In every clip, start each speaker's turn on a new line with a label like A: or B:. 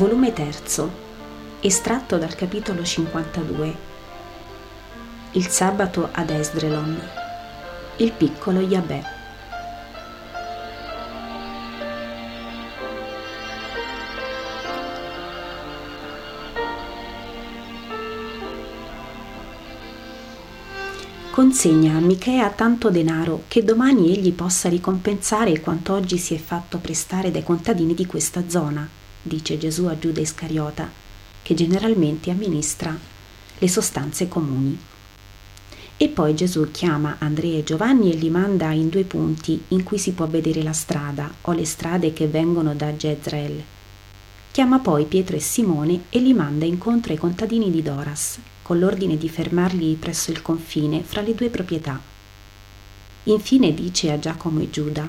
A: volume 3, estratto dal capitolo 52. Il sabato ad Esdrelon. Il piccolo Yabè. consegna a Michea tanto denaro che domani egli possa ricompensare quanto oggi si è fatto prestare dai contadini di questa zona, dice Gesù a Giuda Iscariota, che generalmente amministra le sostanze comuni. E poi Gesù chiama Andrea e Giovanni e li manda in due punti in cui si può vedere la strada o le strade che vengono da Jezreel. Chiama poi Pietro e Simone e li manda incontro ai contadini di Doras, con l'ordine di fermarli presso il confine fra le due proprietà. Infine dice a Giacomo e Giuda,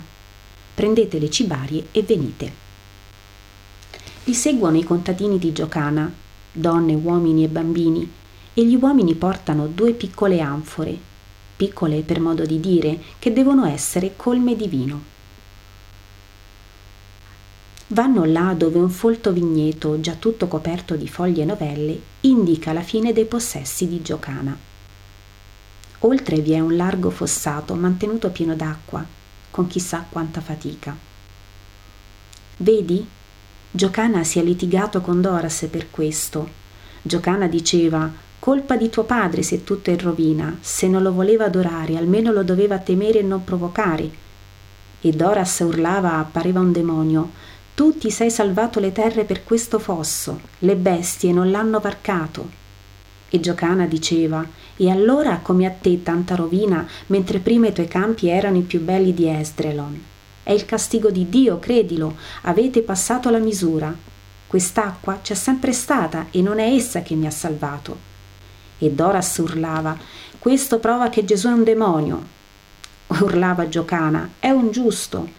A: prendete le cibarie e venite. Li seguono i contadini di Giocana, donne, uomini e bambini, e gli uomini portano due piccole anfore, piccole per modo di dire, che devono essere colme di vino. Vanno là dove un folto vigneto, già tutto coperto di foglie novelle, indica la fine dei possessi di Giocana. Oltre vi è un largo fossato mantenuto pieno d'acqua, con chissà quanta fatica. Vedi? Giocana si è litigato con Doras per questo. Giocana diceva Colpa di tuo padre se tutto è in rovina, se non lo voleva adorare, almeno lo doveva temere e non provocare. E Doras urlava, pareva un demonio, tu ti sei salvato le terre per questo fosso, le bestie non l'hanno varcato. E Giocana diceva, e allora come a te tanta rovina, mentre prima i tuoi campi erano i più belli di Esdrelon? È il castigo di Dio, credilo, avete passato la misura. Quest'acqua c'è sempre stata e non è essa che mi ha salvato. E Doras urlava, questo prova che Gesù è un demonio. Urlava Giocana, è un giusto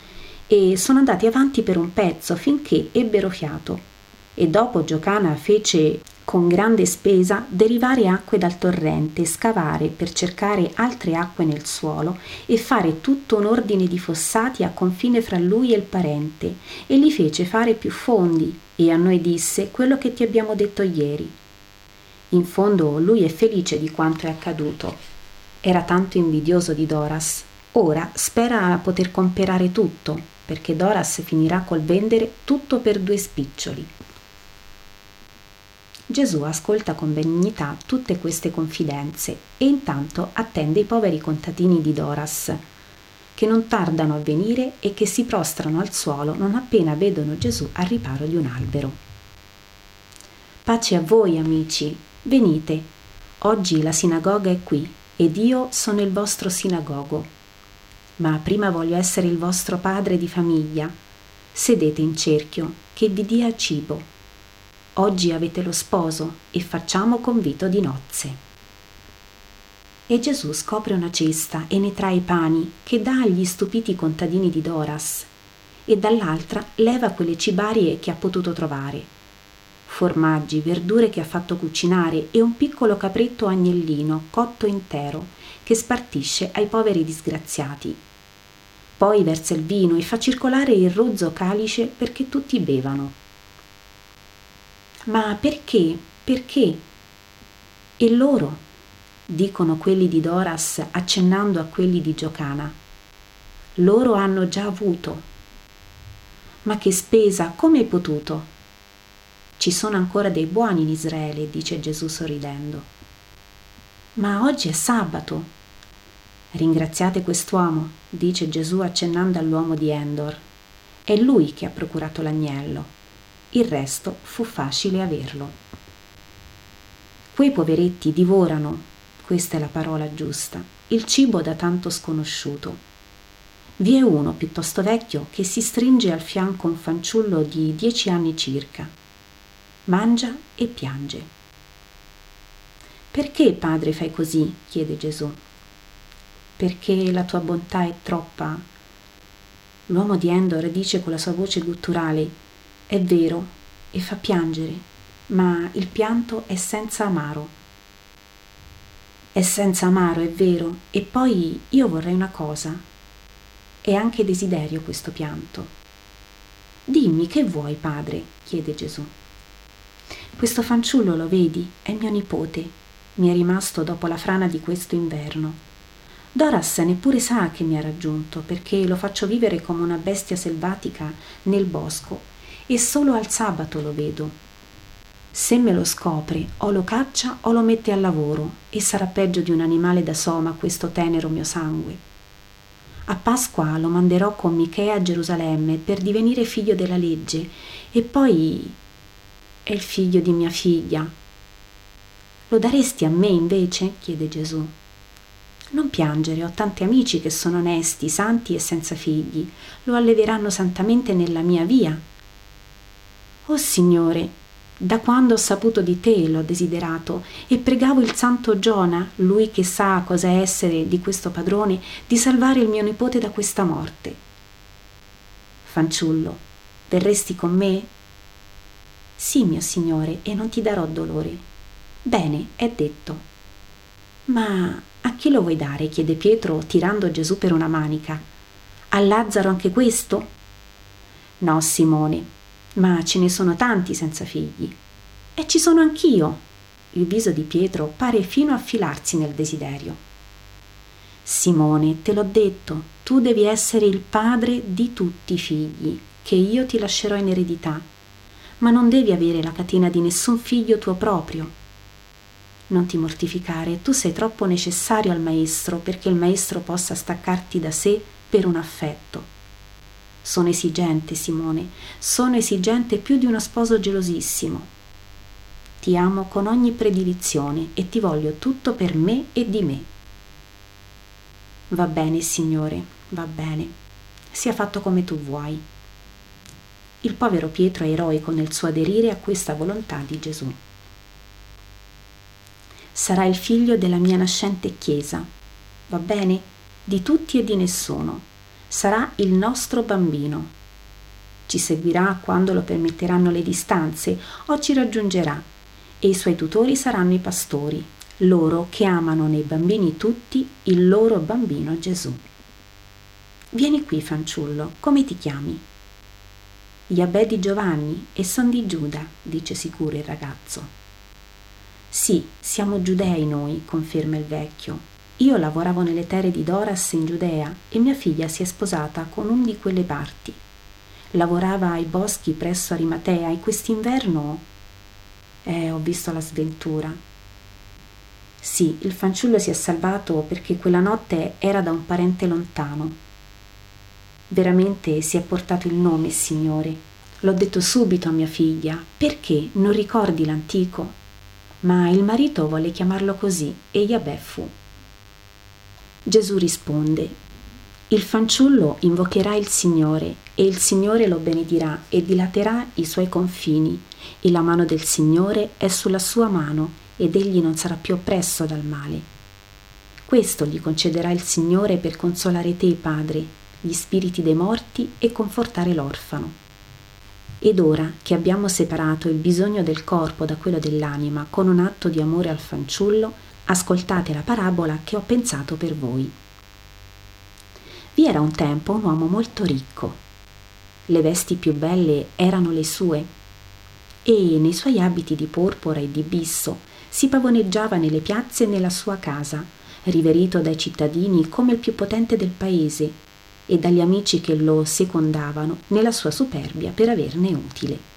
A: e sono andati avanti per un pezzo finché ebbero fiato. E dopo Giocana fece con grande spesa derivare acque dal torrente, scavare per cercare altre acque nel suolo e fare tutto un ordine di fossati a confine fra lui e il parente, e li fece fare più fondi, e a noi disse quello che ti abbiamo detto ieri. In fondo lui è felice di quanto è accaduto. Era tanto invidioso di Doras. Ora spera poter comperare tutto, perché Doras finirà col vendere tutto per due spiccioli. Gesù ascolta con benignità tutte queste confidenze e intanto attende i poveri contadini di Doras, che non tardano a venire e che si prostrano al suolo non appena vedono Gesù al riparo di un albero. Pace a voi, amici, venite. Oggi la sinagoga è qui ed io sono il vostro sinagogo ma prima voglio essere il vostro padre di famiglia. Sedete in cerchio, che vi dia cibo. Oggi avete lo sposo e facciamo convito di nozze. E Gesù scopre una cesta e ne trae i pani che dà agli stupiti contadini di Doras e dall'altra leva quelle cibarie che ha potuto trovare. Formaggi, verdure che ha fatto cucinare e un piccolo capretto agnellino cotto intero che spartisce ai poveri disgraziati. Poi versa il vino e fa circolare il rozzo calice perché tutti bevano. Ma perché? Perché? E loro? dicono quelli di Doras accennando a quelli di Giocana. Loro hanno già avuto. Ma che spesa, come hai potuto? Ci sono ancora dei buoni in Israele, dice Gesù sorridendo. Ma oggi è sabato. Ringraziate quest'uomo, dice Gesù accennando all'uomo di Endor. È lui che ha procurato l'agnello. Il resto fu facile averlo. Quei poveretti divorano, questa è la parola giusta, il cibo da tanto sconosciuto. Vi è uno piuttosto vecchio che si stringe al fianco un fanciullo di dieci anni circa. Mangia e piange. Perché, padre, fai così? chiede Gesù. Perché la tua bontà è troppa. L'uomo di Endor dice con la sua voce gutturale, è vero, e fa piangere, ma il pianto è senza amaro. È senza amaro, è vero, e poi io vorrei una cosa. È anche desiderio questo pianto. Dimmi che vuoi, padre? chiede Gesù. Questo fanciullo lo vedi? È mio nipote. Mi è rimasto dopo la frana di questo inverno. Doras neppure sa che mi ha raggiunto perché lo faccio vivere come una bestia selvatica nel bosco e solo al sabato lo vedo. Se me lo scopre, o lo caccia o lo mette al lavoro e sarà peggio di un animale da soma questo tenero mio sangue. A Pasqua lo manderò con Michea a Gerusalemme per divenire figlio della legge e poi è il figlio di mia figlia. Lo daresti a me invece? chiede Gesù. Non piangere, ho tanti amici che sono onesti, santi e senza figli. Lo alleveranno santamente nella mia via. Oh Signore, da quando ho saputo di te l'ho desiderato e pregavo il santo Giona, lui che sa cosa essere di questo padrone, di salvare il mio nipote da questa morte. Fanciullo, verresti con me? Sì, mio signore, e non ti darò dolore. Bene, è detto. Ma a chi lo vuoi dare? chiede Pietro, tirando Gesù per una manica. A Lazzaro anche questo? No, Simone, ma ce ne sono tanti senza figli. E ci sono anch'io. Il viso di Pietro pare fino a filarsi nel desiderio. Simone, te l'ho detto, tu devi essere il padre di tutti i figli, che io ti lascerò in eredità, ma non devi avere la catena di nessun figlio tuo proprio. Non ti mortificare, tu sei troppo necessario al maestro perché il maestro possa staccarti da sé per un affetto. Sono esigente, Simone, sono esigente più di uno sposo gelosissimo. Ti amo con ogni predilizione e ti voglio tutto per me e di me. Va bene, Signore, va bene. Sia fatto come tu vuoi. Il povero Pietro è eroico nel suo aderire a questa volontà di Gesù. Sarà il figlio della mia nascente Chiesa, va bene? Di tutti e di nessuno sarà il nostro bambino. Ci seguirà quando lo permetteranno le distanze o ci raggiungerà e i suoi tutori saranno i pastori, loro che amano nei bambini tutti il loro bambino Gesù. Vieni qui, fanciullo, come ti chiami? Iabè di Giovanni e son di Giuda, dice sicuro il ragazzo. Sì, siamo giudei noi, conferma il vecchio, io lavoravo nelle terre di Doras in Giudea e mia figlia si è sposata con un di quelle parti. Lavorava ai boschi presso Arimatea e quest'inverno... Eh, ho visto la sventura. Sì, il fanciullo si è salvato perché quella notte era da un parente lontano. Veramente si è portato il nome, Signore. L'ho detto subito a mia figlia. Perché? Non ricordi l'antico? Ma il marito volle chiamarlo così e Yabè fu. Gesù risponde, il fanciullo invocherà il Signore e il Signore lo benedirà e dilaterà i suoi confini e la mano del Signore è sulla sua mano ed egli non sarà più oppresso dal male. Questo gli concederà il Signore per consolare te, Padre, gli spiriti dei morti e confortare l'orfano. Ed ora che abbiamo separato il bisogno del corpo da quello dell'anima con un atto di amore al fanciullo, Ascoltate la parabola che ho pensato per voi. Vi era un tempo un uomo molto ricco. Le vesti più belle erano le sue e nei suoi abiti di porpora e di bisso si pavoneggiava nelle piazze nella sua casa, riverito dai cittadini come il più potente del paese e dagli amici che lo secondavano nella sua superbia per averne utile.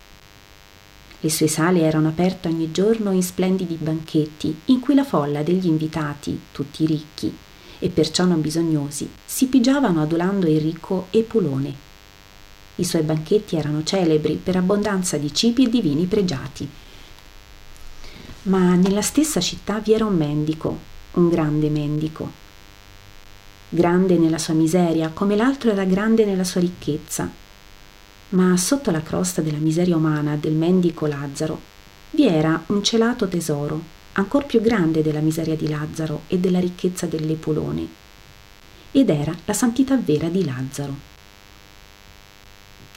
A: Le sue sale erano aperte ogni giorno in splendidi banchetti, in cui la folla degli invitati, tutti ricchi e perciò non bisognosi, si pigiavano adulando il ricco Epulone. I suoi banchetti erano celebri per abbondanza di cibi e di vini pregiati. Ma nella stessa città vi era un mendico, un grande mendico. Grande nella sua miseria, come l'altro era grande nella sua ricchezza, ma sotto la crosta della miseria umana del mendico Lazzaro vi era un celato tesoro, ancor più grande della miseria di Lazzaro e della ricchezza dell'Epulone, ed era la santità vera di Lazzaro.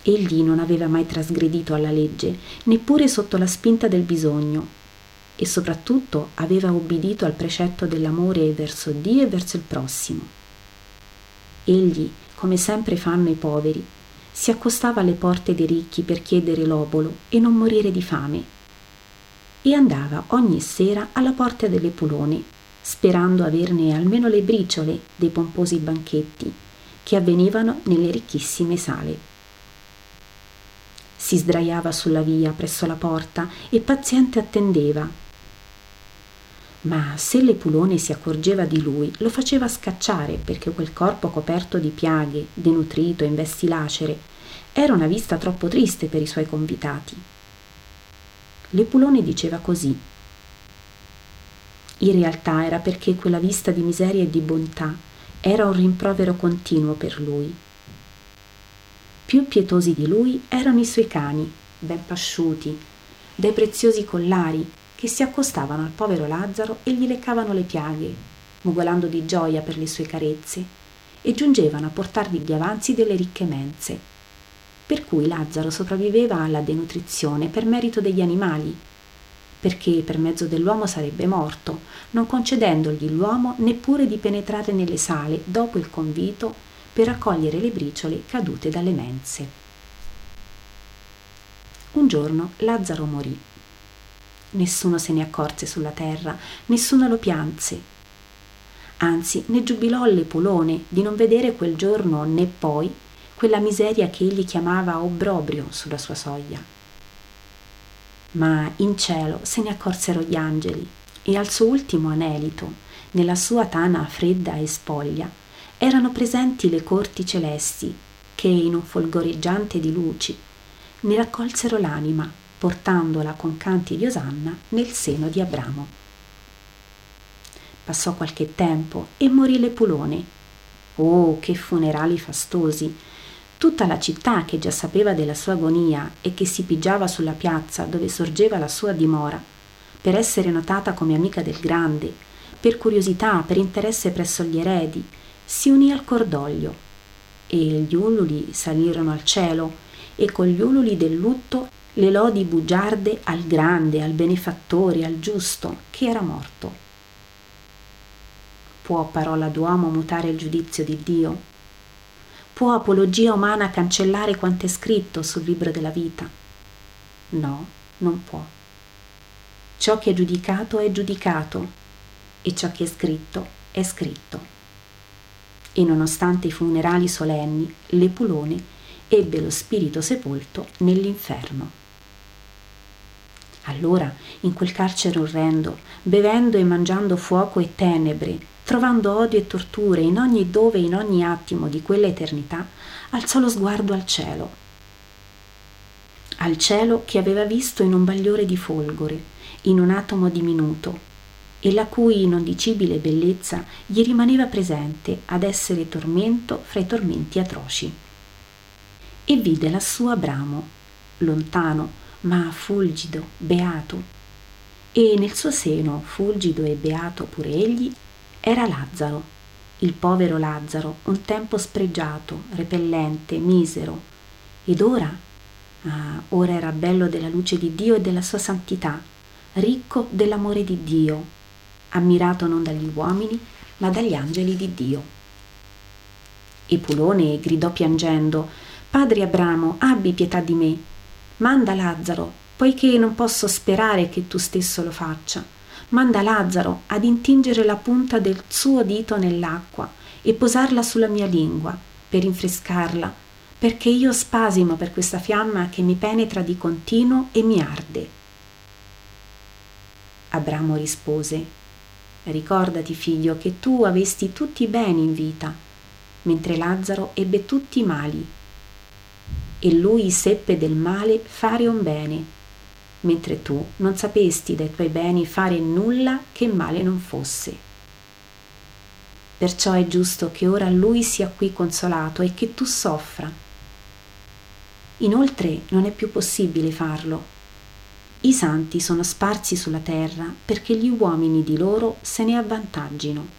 A: Egli non aveva mai trasgredito alla legge, neppure sotto la spinta del bisogno, e soprattutto aveva obbedito al precetto dell'amore verso Dio e verso il prossimo. Egli, come sempre fanno i poveri, si accostava alle porte dei ricchi per chiedere l'obolo e non morire di fame. e andava ogni sera alla porta delle Pulone, sperando averne almeno le briciole dei pomposi banchetti che avvenivano nelle ricchissime sale. Si sdraiava sulla via presso la porta e paziente attendeva. Ma se l'Epulone si accorgeva di lui, lo faceva scacciare perché quel corpo coperto di piaghe, denutrito in vesti lacere, era una vista troppo triste per i suoi convitati. L'Epulone diceva così. In realtà era perché quella vista di miseria e di bontà era un rimprovero continuo per lui. Più pietosi di lui erano i suoi cani, ben pasciuti, dai preziosi collari che si accostavano al povero Lazzaro e gli leccavano le piaghe, mugolando di gioia per le sue carezze, e giungevano a portargli gli avanzi delle ricche mense per cui Lazzaro sopravviveva alla denutrizione per merito degli animali, perché per mezzo dell'uomo sarebbe morto, non concedendogli l'uomo neppure di penetrare nelle sale dopo il convito per raccogliere le briciole cadute dalle mense. Un giorno Lazzaro morì. Nessuno se ne accorse sulla terra, nessuno lo pianse. Anzi, ne giubilò l'Epolone di non vedere quel giorno né poi quella miseria che egli chiamava obbrobrio sulla sua soglia. Ma in cielo se ne accorsero gli angeli e al suo ultimo anelito, nella sua tana fredda e spoglia, erano presenti le corti celesti che, in un folgoreggiante di luci, ne raccolsero l'anima, portandola con canti di osanna nel seno di Abramo. Passò qualche tempo e morì l'Epulone. Oh, che funerali fastosi! Tutta la città, che già sapeva della sua agonia e che si pigiava sulla piazza dove sorgeva la sua dimora, per essere notata come amica del grande, per curiosità, per interesse presso gli eredi, si unì al cordoglio e gli ululi salirono al cielo e con gli ululi del lutto le lodi bugiarde al grande, al benefattore, al giusto, che era morto. Può parola d'uomo mutare il giudizio di Dio? Può apologia umana cancellare quanto è scritto sul libro della vita? No, non può. Ciò che è giudicato è giudicato e ciò che è scritto è scritto. E nonostante i funerali solenni, l'Epulone ebbe lo spirito sepolto nell'inferno. Allora, in quel carcere orrendo, bevendo e mangiando fuoco e tenebre, trovando odio e torture in ogni dove e in ogni attimo di quella eternità, alzò lo sguardo al cielo. Al cielo che aveva visto in un bagliore di folgore, in un atomo diminuto, e la cui inondicibile bellezza gli rimaneva presente ad essere tormento fra i tormenti atroci. E vide lassù Abramo, lontano, ma fulgido, beato, e nel suo seno, fulgido e beato pure egli, era Lazzaro, il povero Lazzaro, un tempo spregiato, repellente, misero. Ed ora? Ah, ora era bello della luce di Dio e della sua santità, ricco dell'amore di Dio, ammirato non dagli uomini, ma dagli angeli di Dio. Epulone gridò piangendo, Padre Abramo, abbi pietà di me, manda Lazzaro, poiché non posso sperare che tu stesso lo faccia manda Lazzaro ad intingere la punta del suo dito nell'acqua e posarla sulla mia lingua per rinfrescarla, perché io spasimo per questa fiamma che mi penetra di continuo e mi arde. Abramo rispose, Ricordati, figlio, che tu avesti tutti i beni in vita, mentre Lazzaro ebbe tutti i mali. E lui seppe del male fare un bene mentre tu non sapesti dai tuoi beni fare nulla che male non fosse. Perciò è giusto che ora lui sia qui consolato e che tu soffra. Inoltre non è più possibile farlo. I santi sono sparsi sulla terra perché gli uomini di loro se ne avvantaggino.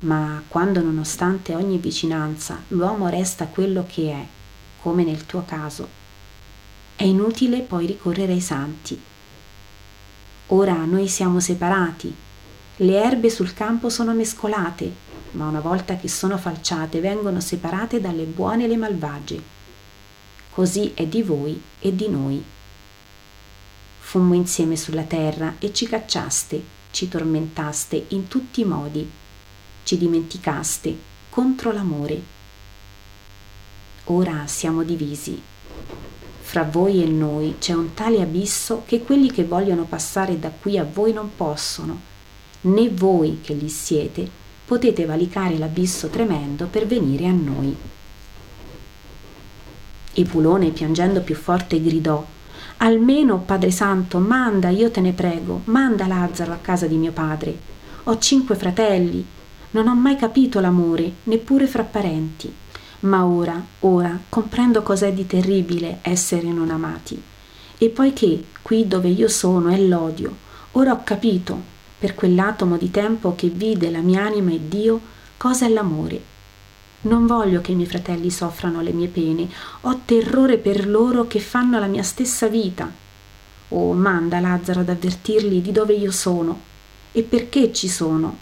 A: Ma quando nonostante ogni vicinanza l'uomo resta quello che è, come nel tuo caso, è inutile poi ricorrere ai santi. Ora noi siamo separati, le erbe sul campo sono mescolate, ma una volta che sono falciate vengono separate dalle buone e le malvagie. Così è di voi e di noi. fummo insieme sulla terra e ci cacciaste, ci tormentaste in tutti i modi, ci dimenticaste contro l'amore. Ora siamo divisi. Fra voi e noi c'è un tale abisso che quelli che vogliono passare da qui a voi non possono, né voi che lì siete potete valicare l'abisso tremendo per venire a noi. Epulone, piangendo più forte, gridò Almeno, Padre Santo, manda, io te ne prego, manda Lazzaro a casa di mio padre. Ho cinque fratelli, non ho mai capito l'amore, neppure fra parenti. Ma ora, ora, comprendo cos'è di terribile essere non amati. E poiché qui dove io sono è l'odio, ora ho capito, per quell'atomo di tempo che vide la mia anima e Dio, cosa è l'amore non voglio che i miei fratelli soffrano le mie pene, ho terrore per loro che fanno la mia stessa vita. Oh, manda Lazzaro ad avvertirli di dove io sono e perché ci sono,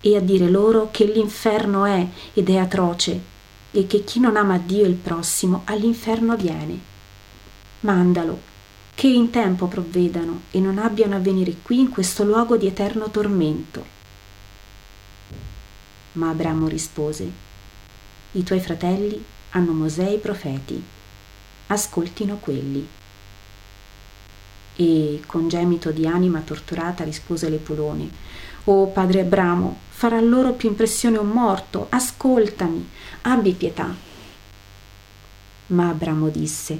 A: e a dire loro che l'inferno è ed è atroce, e che chi non ama Dio e il prossimo all'inferno viene. Mandalo, che in tempo provvedano e non abbiano a venire qui in questo luogo di eterno tormento. Ma Abramo rispose, i tuoi fratelli hanno Mosè e i profeti. Ascoltino quelli. E con gemito di anima torturata rispose l'Epulone: Oh padre Abramo, farà loro più impressione un morto, ascoltami, abbi pietà. Ma Abramo disse: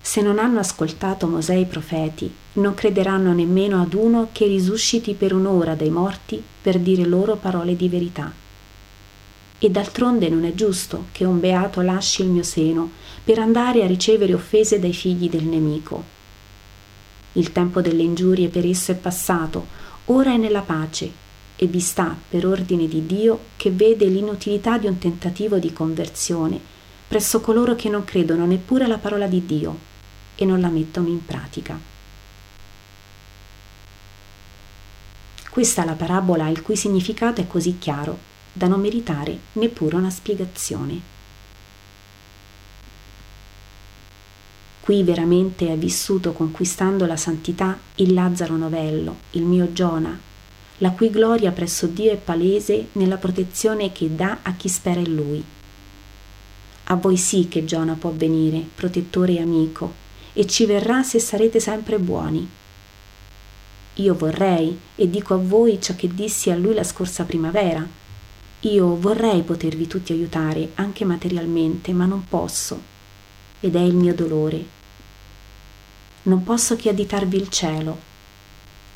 A: Se non hanno ascoltato Mosè e i profeti, non crederanno nemmeno ad uno che risusciti per un'ora dai morti per dire loro parole di verità. E d'altronde non è giusto che un beato lasci il mio seno per andare a ricevere offese dai figli del nemico. Il tempo delle ingiurie per esso è passato, ora è nella pace, e vi sta, per ordine di Dio, che vede l'inutilità di un tentativo di conversione presso coloro che non credono neppure alla parola di Dio e non la mettono in pratica. Questa è la parabola il cui significato è così chiaro da non meritare neppure una spiegazione. Qui veramente è vissuto conquistando la santità il Lazzaro novello, il mio Giona, la cui gloria presso Dio è palese nella protezione che dà a chi spera in Lui. A voi sì che Giona può venire, protettore e amico, e ci verrà se sarete sempre buoni. Io vorrei, e dico a voi ciò che dissi a lui la scorsa primavera, io vorrei potervi tutti aiutare, anche materialmente, ma non posso. Ed è il mio dolore. Non posso che additarvi il cielo.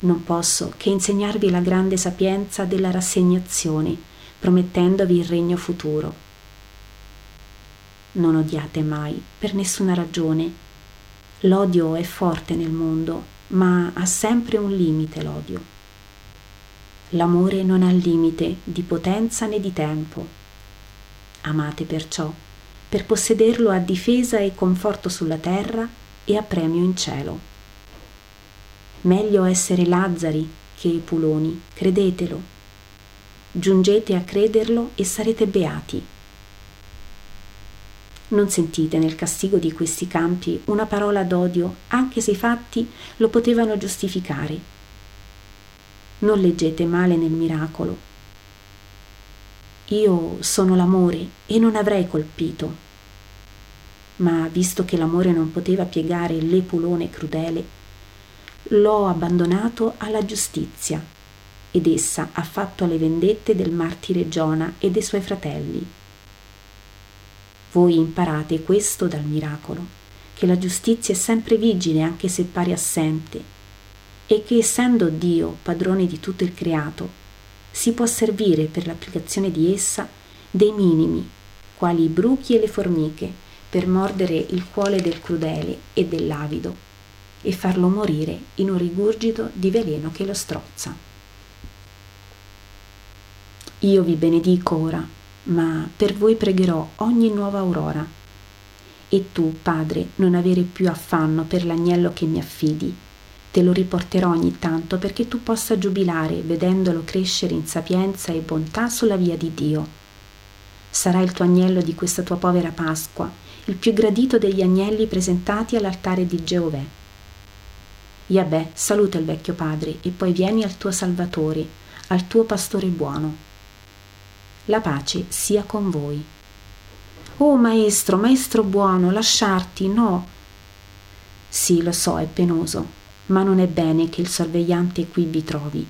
A: Non posso che insegnarvi la grande sapienza della rassegnazione, promettendovi il regno futuro. Non odiate mai, per nessuna ragione. L'odio è forte nel mondo, ma ha sempre un limite l'odio. L'amore non ha limite di potenza né di tempo. Amate perciò, per possederlo a difesa e conforto sulla terra e a premio in cielo. Meglio essere Lazzari che Epuloni, credetelo. Giungete a crederlo e sarete beati. Non sentite nel castigo di questi campi una parola d'odio, anche se i fatti lo potevano giustificare non leggete male nel miracolo. Io sono l'amore e non avrei colpito. Ma visto che l'amore non poteva piegare l'epulone crudele, l'ho abbandonato alla giustizia ed essa ha fatto le vendette del martire Giona e dei suoi fratelli. Voi imparate questo dal miracolo, che la giustizia è sempre vigile anche se pare assente e che essendo Dio padrone di tutto il creato, si può servire per l'applicazione di essa dei minimi, quali i bruchi e le formiche, per mordere il cuore del crudele e dell'avido e farlo morire in un rigurgito di veleno che lo strozza. Io vi benedico ora, ma per voi pregherò ogni nuova aurora. E tu, Padre, non avere più affanno per l'agnello che mi affidi, Te lo riporterò ogni tanto perché tu possa giubilare vedendolo crescere in sapienza e bontà sulla via di Dio. Sarà il tuo agnello di questa tua povera Pasqua, il più gradito degli agnelli presentati all'altare di Geovè. Iabè, saluta il vecchio padre e poi vieni al tuo Salvatore, al tuo pastore buono. La pace sia con voi. Oh maestro, maestro buono, lasciarti, no. Sì, lo so, è penoso, ma non è bene che il sorvegliante qui vi trovi.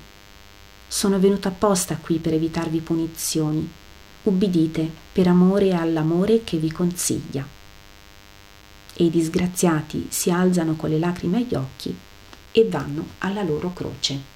A: Sono venuto apposta qui per evitarvi punizioni. Ubbidite per amore all'amore che vi consiglia. E i disgraziati si alzano con le lacrime agli occhi e vanno alla loro croce.